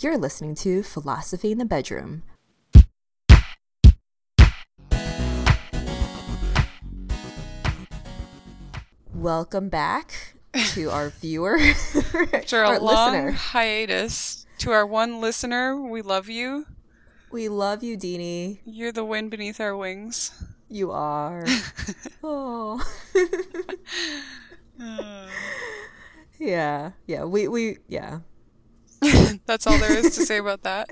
You're listening to Philosophy in the Bedroom. Welcome back to our viewer, After a long listener. hiatus, to our one listener, we love you. We love you, Deanie. You're the wind beneath our wings. You are. oh. yeah, yeah. We we yeah. That's all there is to say about that.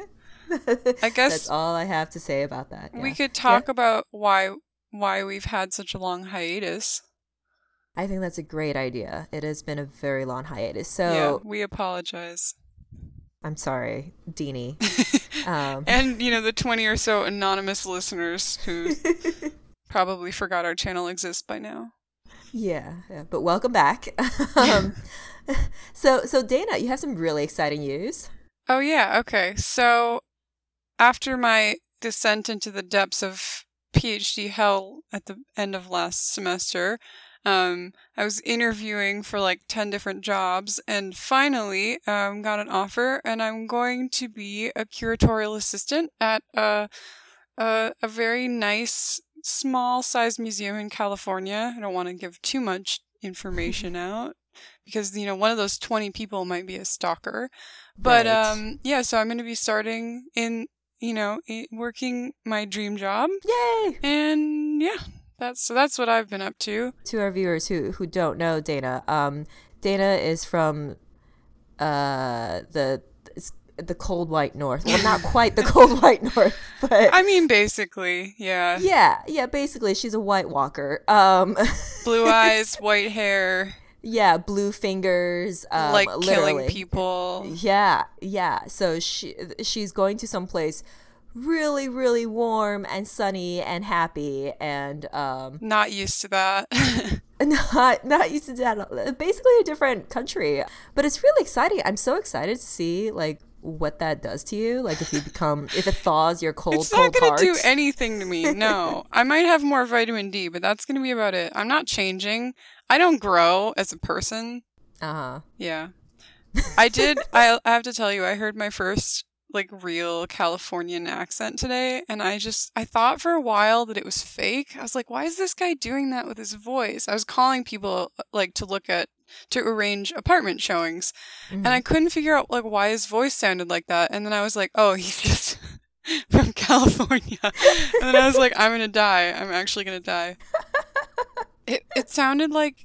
I guess That's all I have to say about that. we could talk about why why we've had such a long hiatus. I think that's a great idea. It has been a very long hiatus. So yeah, we apologize. I'm sorry, Deanie. um, And you know the 20 or so anonymous listeners who probably forgot our channel exists by now. yeah, yeah, but welcome back. um, so so Dana, you have some really exciting news. Oh yeah, okay. So after my descent into the depths of PhD hell at the end of last semester, um, I was interviewing for like 10 different jobs and finally um, got an offer and I'm going to be a curatorial assistant at a, a, a very nice small sized museum in California. I don't want to give too much information out because, you know, one of those 20 people might be a stalker. But Right. um, yeah, so I'm going to be starting in, you know, working my dream job, Yay! and yeah, that's so that's what I've been up to. To our viewers who who don't know Dana, um, Dana is from uh the the cold white north. Well, not quite the cold white north, but I mean, basically, yeah, yeah, yeah. Basically, she's a White Walker. Um, blue eyes, white hair, yeah, blue fingers, um, like literally. killing people. Yeah, yeah. So she she's going to some place really, really warm and sunny and happy and um Not used to that. not not used to that. Basically a different country, but it's really exciting. I'm so excited to see like what that does to you. Like if you become if it thaws your cold it's cold not going to do anything to me. No, I might have more vitamin D, but that's going to be about it. I'm not changing. I don't grow as a person. uh huh. Yeah. I did I I have to tell you I heard my first like real Californian accent today and I just I thought for a while that it was fake. I was like why is this guy doing that with his voice? I was calling people like to look at to arrange apartment showings and I mm. couldn't figure out like why his voice sounded like that and then I was like oh he's just from California. And then I was like I'm going to die. I'm actually going to die. It it sounded like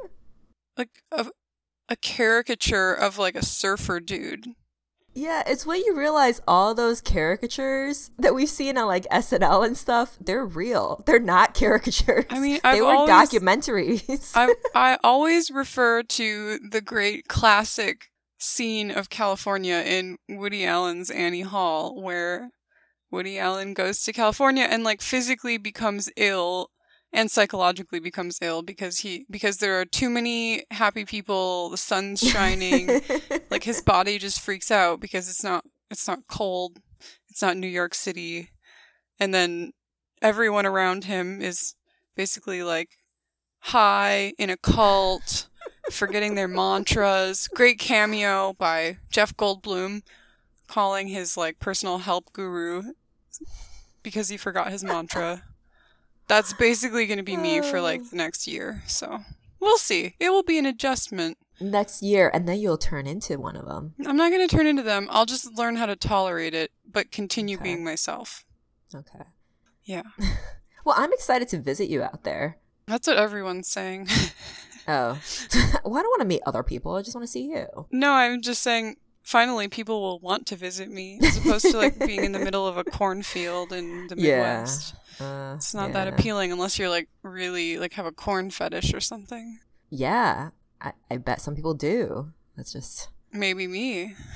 like a a caricature of like a surfer dude. Yeah, it's when you realize all those caricatures that we've seen on like SNL and stuff, they're real. They're not caricatures. I mean, they I've were always- documentaries. I I always refer to the great classic scene of California in Woody Allen's Annie Hall where Woody Allen goes to California and like physically becomes ill and psychologically becomes ill because he because there are too many happy people, the sun's shining, like his body just freaks out because it's not it's not cold it's not new york city. And then everyone around him is basically like high in a cult forgetting their mantras. Great cameo by jeff goldblum calling his like personal help guru because he forgot his mantra that's basically going to be me for like the next year so we'll see it will be an adjustment Next year, and then you'll turn into one of them. I'm not going to turn into them. I'll just learn how to tolerate it, but continue Okay. being myself. Okay. Yeah. Well, I'm excited to visit you out there. That's what everyone's saying. Oh, well, I don't want to meet other people. I just want to see you. no, I'm just saying finally people will want to visit me as opposed to like being in the middle of a cornfield in the Yeah. Midwest. Uh, It's not that appealing unless you're like really like have a corn fetish or something. Yeah, I, I bet some people do. That's just Maybe me.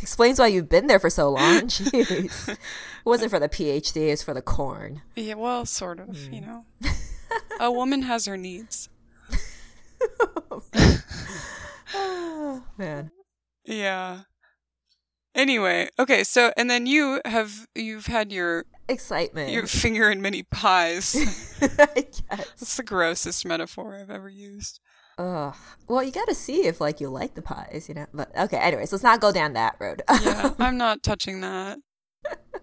explains why you've been there for so long. Jeez, it wasn't for the PhD; it's for the corn. yeah, well, sort of, Hmm. you know. a woman has her needs. Oh, man. Yeah. Anyway, okay, so and then you have you've had your Excitement. your finger in many pies. I guess. That's the grossest metaphor I've ever used. Ugh. Well, you got to see if like you like the pies, you know. But okay, anyways, let's not go down that road. Yeah, I'm not touching that.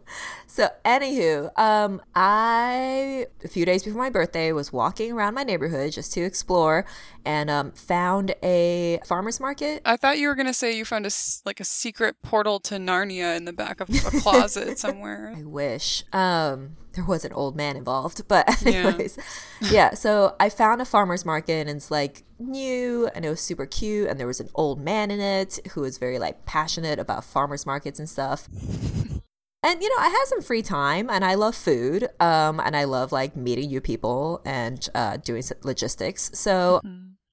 So, anywho, um, I a few days before my birthday was walking around my neighborhood just to explore, and um, found a farmers market. I thought you were gonna say you found a like a secret portal to Narnia in the back of a closet somewhere. I wish. Um, there was an old man involved, but Yeah. anyways, yeah. So I found a farmers market, and it's like new, and it was super cute, and there was an old man in it who was very like passionate about farmers markets and stuff. And you know, I had some free time, and I love food, um, and I love like meeting new people and uh, doing logistics. So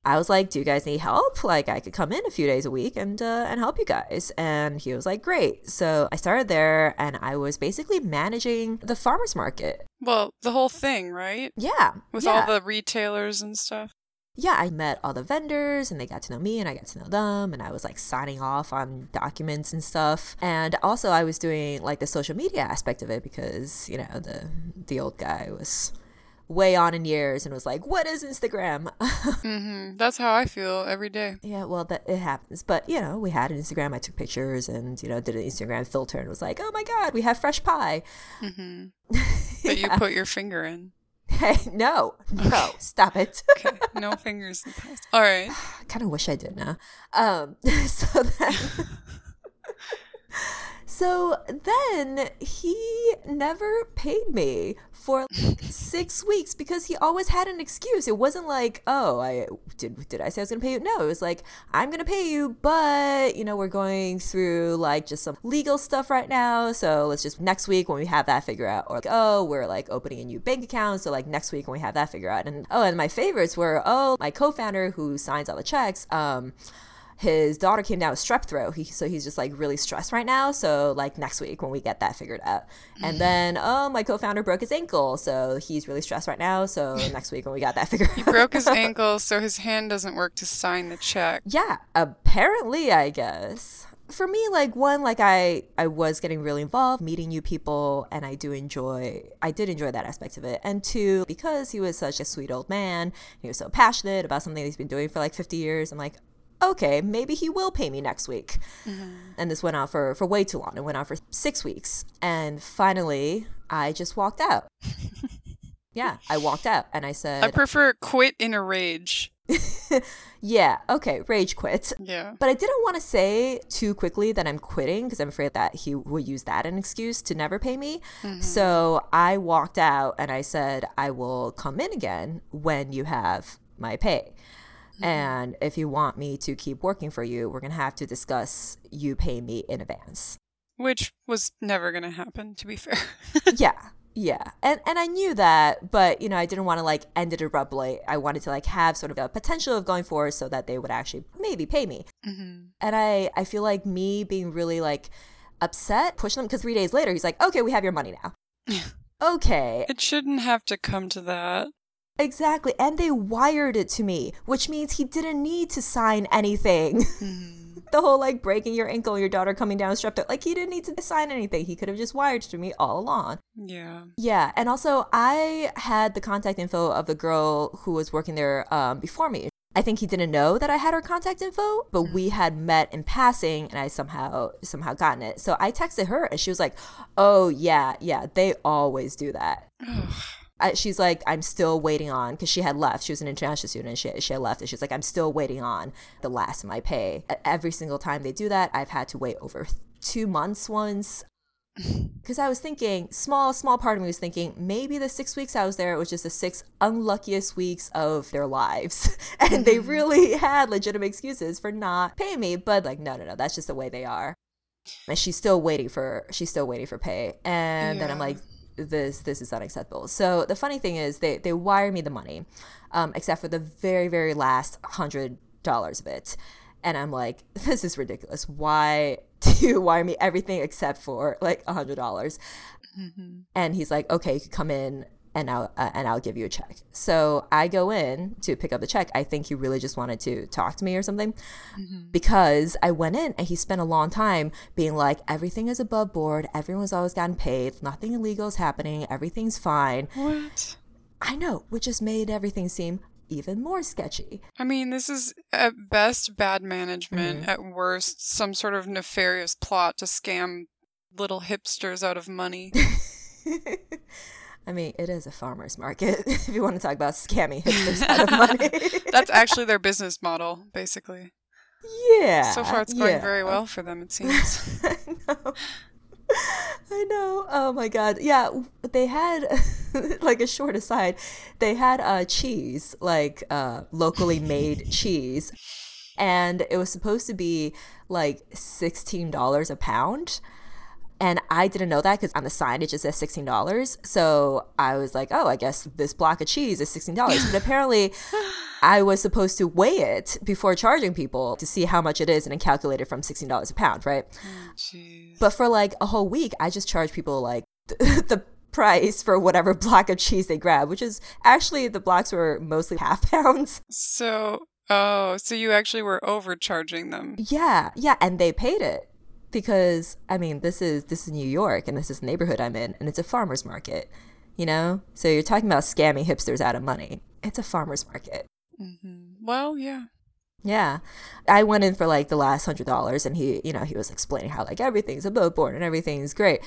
I was like, "Do you guys need help? Like, I could come in a few days a week and uh, and help you guys." And he was like, "Great." So I started there, and I was basically managing the farmers market. Well, the whole thing, right? Yeah, With yeah. all the retailers and stuff. Yeah, I met all the vendors and they got to know me and I got to know them and I was like signing off on documents and stuff. And also I was doing like the social media aspect of it because, you know, the the old guy was way on in years and was like, "What is Instagram?" hmm That's how I feel every day. yeah, well, that it happens. But, you know, we had an Instagram. I took pictures and, you know, did an Instagram filter and was like, "Oh my god, we have fresh pie." hmm That you put your finger in. Hey, no. No, stop it. Okay, no fingers in the past. All right. I kind of wish I did now. Um, so then, so then he never paid me for like six weeks because he always had an excuse. It wasn't like, oh, I did. Did I say I was gonna pay you? No, it was like I'm gonna pay you, but you know we're going through like just some legal stuff right now. So let's just next week when we have that figure out, or like, oh, we're like opening a new bank account. So like next week when we have that figure out, and oh, and my favorites were oh, my co-founder who signs all the checks. Um, his daughter came down with strep throat. He, so he's just like really stressed right now. So like next week when we get that figured out, and mm-hmm. then oh my co-founder broke his ankle, so he's really stressed right now. So next week when we got that figured out, Broke his ankle, so his hand doesn't work to sign the check. yeah, apparently I guess. For me, like one, like I, I was getting really involved, meeting new people, and I do enjoy, I did enjoy that aspect of it. And two, because he was such a sweet old man, he was so passionate about something he's been doing for like 50 years. I'm like, okay, maybe he will pay me next week. Mm-hmm. And this went on for, for way too long. It went on for six weeks. And finally, I just walked out. yeah, I walked out and I said, I prefer quit in a rage. yeah, okay, rage quit. Yeah. But I didn't want to say too quickly that I'm quitting because I'm afraid that he will use that as an excuse to never pay me. Mm-hmm. So I walked out and I said, I will come in again when you have my pay. And if you want me to keep working for you, we're going to have to discuss you pay me in advance. Which was never going to happen, to be fair. yeah. Yeah. And and I knew that, but you know, I didn't want to like end it abruptly. I wanted to like have sort of a potential of going forward so that they would actually maybe pay me. hmm And I I feel like me being really like upset, pushing them because three days later he's like, okay, we have your money now. okay, It shouldn't have to come to that. Exactly. And they wired it to me, which means he didn't need to sign anything. the whole like breaking your ankle, your daughter coming down with strep throat, like he didn't need to sign anything. He could have just wired to me all along. Yeah. Yeah, and also I had the contact info of the girl who was working there um, before me. I think he didn't know that I had her contact info, but we had met in passing, and I somehow somehow gotten it. So I texted her, and she was like, "Oh yeah, yeah, they always do that." She's like, I'm still waiting on because she had left. She was an international student. And she she had left, and she's like, I'm still waiting on the last of my pay. Every single time they do that, I've had to wait over two months once. Because I was thinking, small, small part of me was thinking, maybe the six weeks I was there, it was just the six unluckiest weeks of their lives. and they mm-hmm. really had legitimate excuses for not paying me. But like, no, no, no, that's just the way they are. And she's still waiting for, she's still waiting for pay. And then I'm like, this, this is unacceptable. So the funny thing is they, they wire me the money, um, except for the very, very last hundred dollars of it. And I'm like, this is ridiculous. Why do you wire me everything except for like a hundred dollars? And he's like, okay, you can come in and I'll uh, and I'll give you a check. So I go in to pick up the check. I think he really just wanted to talk to me or something, because I went in and he spent a long time being like, everything is above board. Everyone's always gotten paid. Nothing illegal is happening. Everything's fine. What? I know, which just made everything seem even more sketchy. I mean, this is at best bad management, Mhm. at worst, some sort of nefarious plot to scam little hipsters out of money. I mean, it is a farmer's market if you want to talk about scammy hipsters out of money. That's actually their business model, basically. yeah. So far, it's going yeah. very well for them, it seems. I know. I know. Oh my god. Yeah, they had like a short aside. They had uh cheese, like uh locally made cheese, and it was supposed to be like sixteen dollars a pound. And I didn't know that because on the sign it just says sixteen dollars. So I was like, oh, I guess this block of cheese is sixteen dollars. But apparently, I was supposed to weigh it before charging people to see how much it is, and then calculate it from sixteen dollars a pound, right? Oh, jeez. But for like a whole week, I just charge people like the price for whatever block of cheese they grab, which is actually the blocks were mostly half pounds. So, oh, so you actually were overcharging them. Yeah, yeah, and they paid it because I mean, this is this is New York and this is the neighborhood I'm in and it's a farmers market, you know? So you're talking about scamming hipsters out of money. It's a farmers market. hmm Well, yeah. Yeah. I went in for like the last hundred dollars and he, you know, he was explaining how like everything's above board and everything's great.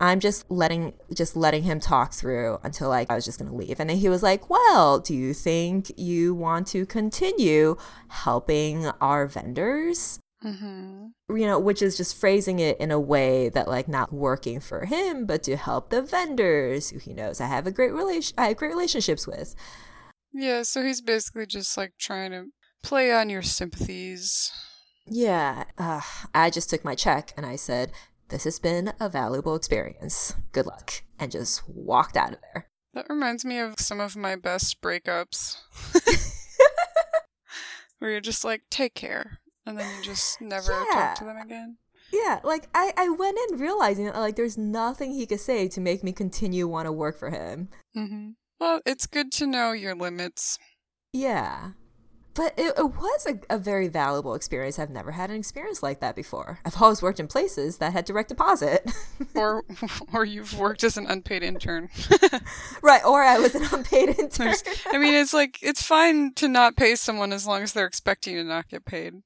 I'm just letting just letting him talk through until like I was just gonna leave. And then he was like, Well, do you think you want to continue helping our vendors? Hmm You know, which is just phrasing it in a way that like not working for him, but to help the vendors who he knows I have a great relation I have great relationships with. Yeah, so he's basically just like trying to play on your sympathies. Yeah, uh, I just took my check and I said, This has been a valuable experience. Good luck. And just walked out of there. That reminds me of some of my best breakups. Where you're just like, take care. And then you just never Yeah. talk to them again. Yeah, like I, I went in realizing that like there's nothing he could say to make me continue want to work for him. hmm Well, it's good to know your limits. Yeah. But it, it was a, a very valuable experience. I've never had an experience like that before. I've always worked in places that had direct deposit. Or or you've worked as an unpaid intern. right, or I was an unpaid intern. There's- I mean, it's like it's fine to not pay someone as long as they're expecting to not get paid.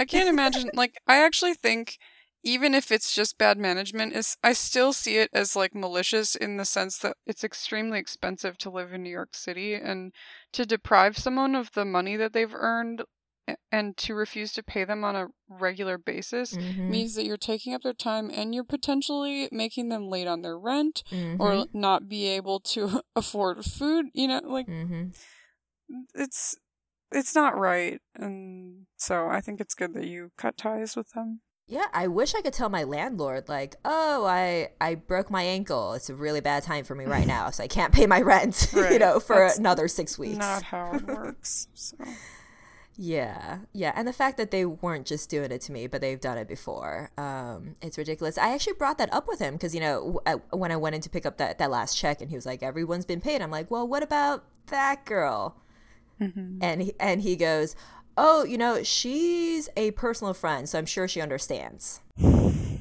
I can't imagine. like, I actually think even if it's just bad management, is I still see it as like malicious in the sense that it's extremely expensive to live in New York City, and to deprive someone of the money that they've earned and to refuse to pay them on a regular basis Mhm, means that you're taking up their time and you're potentially making them late on their rent mhm, or not be able to afford food. You know, like mm-hmm. it's it's not right and so i think it's good that you cut ties with them Yeah, I wish I could tell my landlord like, "Oh, I I broke my ankle. It's a really bad time for me right now, so I can't pay my rent, you know, for that's another 6 weeks." not how it works so Yeah, yeah, and the fact that they weren't just doing it to me, but they've done it before, um, it's ridiculous. I actually brought that up with him because you know I- when I went in to pick up that that last check, and he was like, "Everyone's been paid." I'm like, "Well, what about that girl?" And he, and he goes, "Oh, you know, she's a personal friend, so I'm sure she understands." mm-hmm.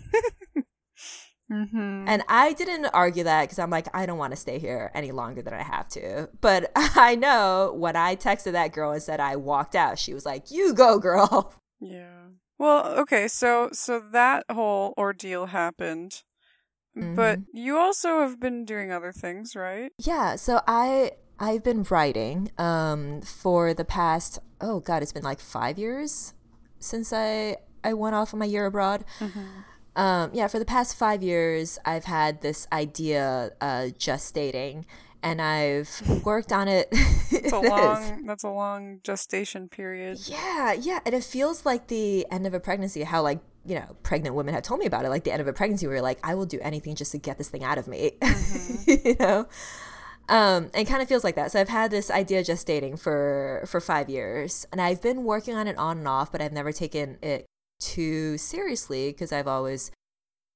And I didn't argue that because I'm like, I don't want to stay here any longer than I have to. But I know when I texted that girl and said I walked out, she was like, You go, girl. yeah well okay so so that whole ordeal happened but you also have been doing other things right Yeah, so I I've been writing um for the past oh god, it's been like 5 years since I I went off on my year abroad. Um yeah, for the past 5 years I've had this idea uh just dating and I've worked on it. it's a long that's a long gestation period Yeah, yeah, and it feels like the end of a pregnancy. How like you know, pregnant women have told me about it, like the end of a pregnancy, where you're like, I will do anything just to get this thing out of me, you know. Um, and kind of feels like that. So I've had this idea just dating for for five years, and I've been working on it on and off, but I've never taken it too seriously because I've always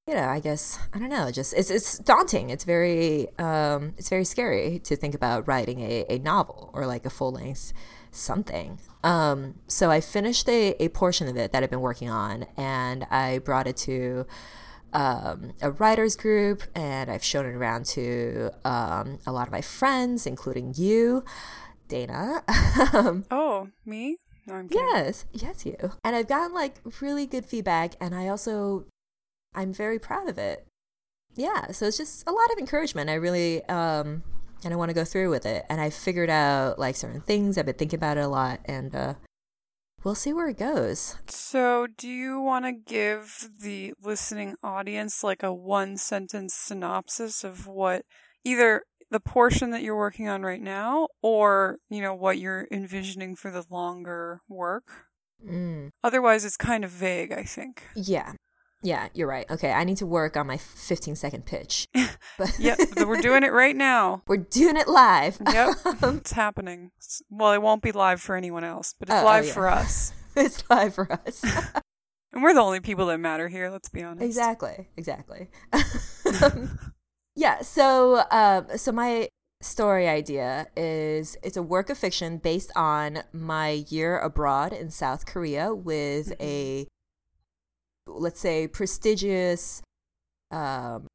you know, I guess I don't know. Just it's it's daunting. It's very um, it's very scary to think about writing a, a novel or like a full length something. Um, so I finished a, a portion of it that I've been working on, and I brought it to um, a writers group, and I've shown it around to um, a lot of my friends, including you. Dana. oh, me? No, I'm kidding. Yes, yes, you. And I've gotten like really good feedback, and I also, I'm very proud of it. Yeah, so it's just a lot of encouragement. I really, um, and I want to go through with it. And I figured out like certain things. I've been thinking about it a lot, and uh, we'll see where it goes. So, do you want to give the listening audience like a one sentence synopsis of what either the portion that you're working on right now or, you know, what you're envisioning for the longer work? Mm. Otherwise, it's kind of vague, I think. Yeah. Yeah, you're right. Okay, I need to work on my 15 second pitch. But yep, we're doing it right now. We're doing it live. Yep, it's happening. Well, it won't be live for anyone else, but it's oh, oh live oh, yeah. for us. it's live for us. and we're the only people that matter here, let's be honest. Exactly, exactly. yeah, so um, so my story idea is it's a work of fiction based on my year abroad in South Korea with mm-hmm. a let's say, prestigious um,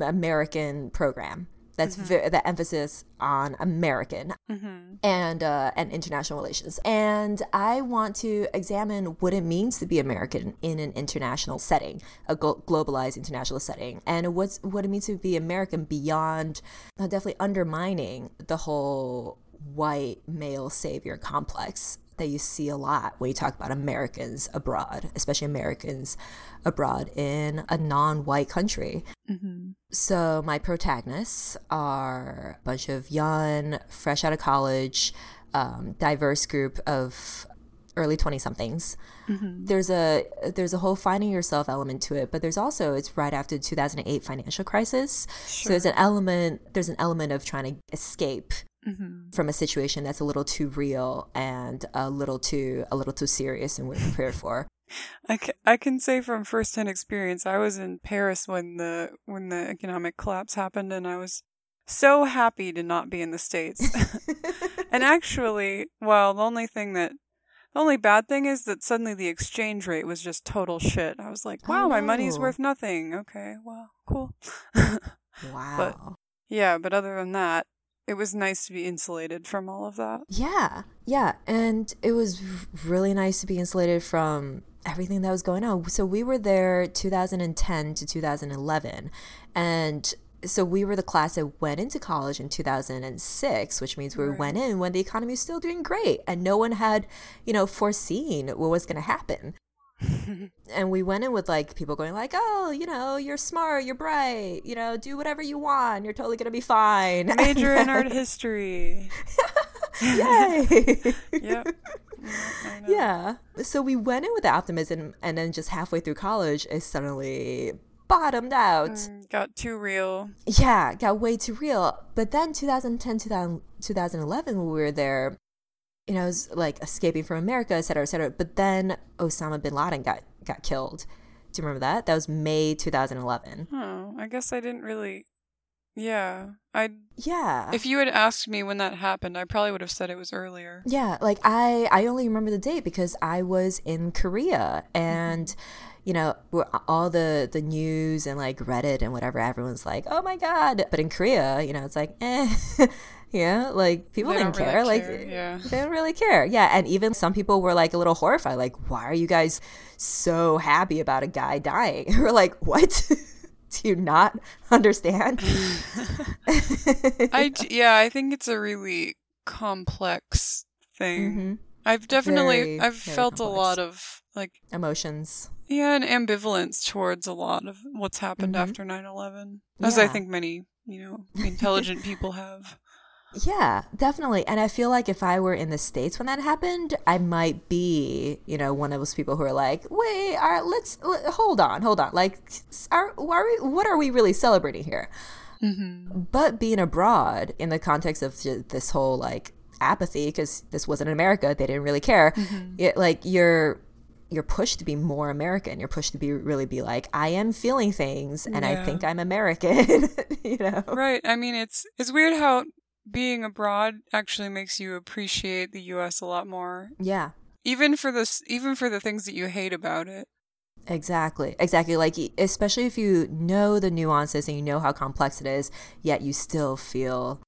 American program. That's mm-hmm. ve- the emphasis on American mm-hmm. and uh, and international relations. And I want to examine what it means to be American in an international setting, a globalized international setting, and what's what it means to be American beyond uh, definitely undermining the whole white male savior complex that you see a lot when you talk about Americans abroad, especially Americans abroad in a non white country. Mm-hmm. So, my protagonists are a bunch of young, fresh out of college, um, diverse group of early 20 somethings mm-hmm. there's a there's a whole finding yourself element to it but there's also it's right after the 2008 financial crisis sure. so there's an element there's an element of trying to escape mm-hmm. from a situation that's a little too real and a little too a little too serious and we're prepared for. I can, I can say from firsthand experience, I was in Paris when the when the economic collapse happened, and I was so happy to not be in the states. and actually, well, the only thing that the only bad thing is that suddenly the exchange rate was just total shit. I was like, wow, oh, my money's worth nothing. Okay, well, cool. wow. But yeah, but other than that, it was nice to be insulated from all of that. Yeah, yeah. And it was really nice to be insulated from everything that was going on. So we were there 2010 to 2011. And so we were the class that went into college in 2006 which means we right. went in when the economy was still doing great and no one had you know foreseen what was going to happen and we went in with like people going like, "Oh, you know, you're smart, you're bright, you know, do whatever you want, you're totally gonna be fine." Major in art history. Yay! yep. Yeah. So we went in with the optimism, and then just halfway through college, it suddenly bottomed out. Mm, got too real. Yeah, got way too real. But then 2010, 2000, 2011, when we were there, you know, was like escaping from America, et cetera, et cetera. But then Osama bin Laden got got killed. Do you remember that? That was May 2011. Oh, I guess I didn't really. Yeah, I. Yeah. If you had asked me when that happened, I probably would have said it was earlier. Yeah, like I, I only remember the date because I was in Korea and. Mm-hmm you know, all the the news and like Reddit and whatever, everyone's like, "Oh my god!" But in Korea, you know, it's like, eh, yeah, like people didn't care. Really like, care. yeah, they don't really care. Yeah, and even some people were like a little horrified, like, "Why are you guys so happy about a guy dying?" we're like, "What?" Do you not understand? I yeah, I think it's a really complex thing. Mm-hmm. I've definitely very, I've very felt complex. a lot of like emotions yeah, and ambivalence towards a lot of what's happened mm-hmm. after 9/11, as yeah. I think many, you know, intelligent people have. Yeah, definitely. And I feel like if I were in the states when that happened, I might be, you know, one of those people who are like, "Wait, all right, let's let, hold on, hold on. Like, are, are we, what are we really celebrating here?" Mm-hmm. But being abroad in the context of this whole like apathy, because this wasn't America, they didn't really care. Mm-hmm. It, like you're you're pushed to be more American. You're pushed to be really be like, I am feeling things and yeah. I think I'm American. you know? Right. I mean it's it's weird how being abroad actually makes you appreciate the US a lot more. Yeah. Even for this even for the things that you hate about it. Exactly. Exactly. Like especially if you know the nuances and you know how complex it is, yet you still feel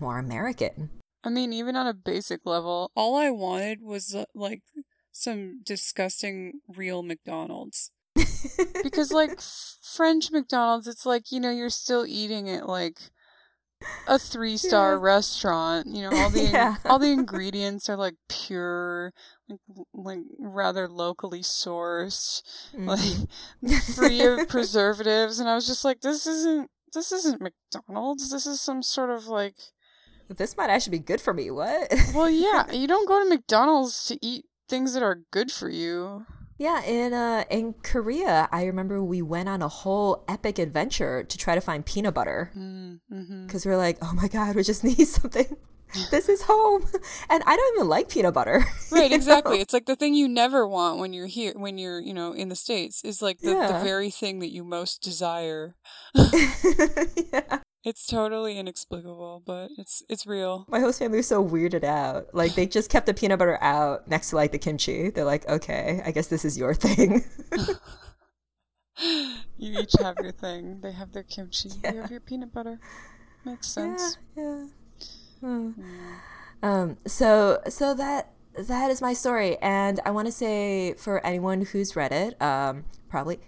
more American. I mean, even on a basic level, all I wanted was uh, like some disgusting real McDonald's. because like French McDonald's, it's like, you know, you're still eating it like a three star yeah. restaurant. You know, all the yeah. all the ingredients are like pure, like, like rather locally sourced, mm-hmm. like free of preservatives. And I was just like, this isn't this isn't McDonald's. This is some sort of like this might actually be good for me. What? well, yeah, you don't go to McDonald's to eat things that are good for you. Yeah, in uh in Korea, I remember we went on a whole epic adventure to try to find peanut butter because mm, mm-hmm. we're like, oh my god, we just need something. this is home, and I don't even like peanut butter. Right, exactly. Know? It's like the thing you never want when you're here, when you're you know in the states, is like the, yeah. the very thing that you most desire. yeah. It's totally inexplicable, but it's it's real. My host family was so weirded out. Like they just kept the peanut butter out next to like the kimchi. They're like, okay, I guess this is your thing. you each have your thing. They have their kimchi. Yeah. You have your peanut butter. Makes sense. Yeah. yeah. Hmm. Um. So so that that is my story, and I want to say for anyone who's read it, um, probably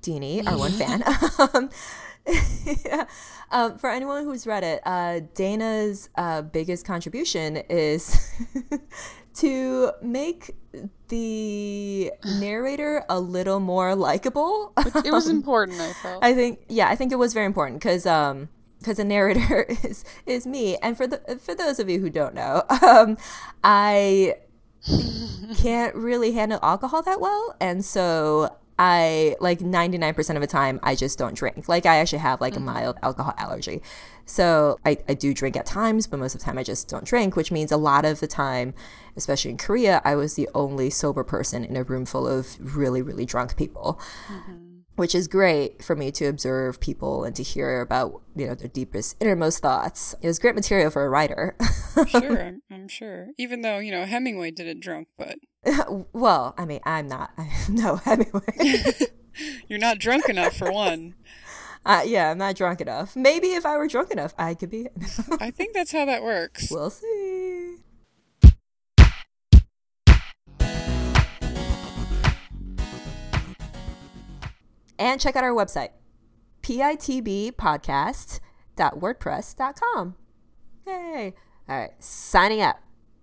Deanie, our one fan. um, yeah. Um, for anyone who's read it, uh, Dana's uh, biggest contribution is to make the narrator a little more likable. It was important, I felt. I think, yeah, I think it was very important because um, because the narrator is is me. And for the for those of you who don't know, um, I can't really handle alcohol that well, and so I like 99% of the time I just don't drink. Like I actually have like mm-hmm. a mild alcohol allergy. So I, I do drink at times, but most of the time I just don't drink, which means a lot of the time, especially in Korea, I was the only sober person in a room full of really, really drunk people. Mm-hmm which is great for me to observe people and to hear about you know their deepest innermost thoughts it was great material for a writer sure I'm, I'm, sure even though you know hemingway did it drunk but well i mean i'm not. No hemingway you're not drunk enough for one. Uh, yeah i'm not drunk enough. Maybe if i were drunk enough i could be. I think that's how that works. We'll see. And check out our website, pitbpodcast.wordpress.com. Yay. All right, signing up.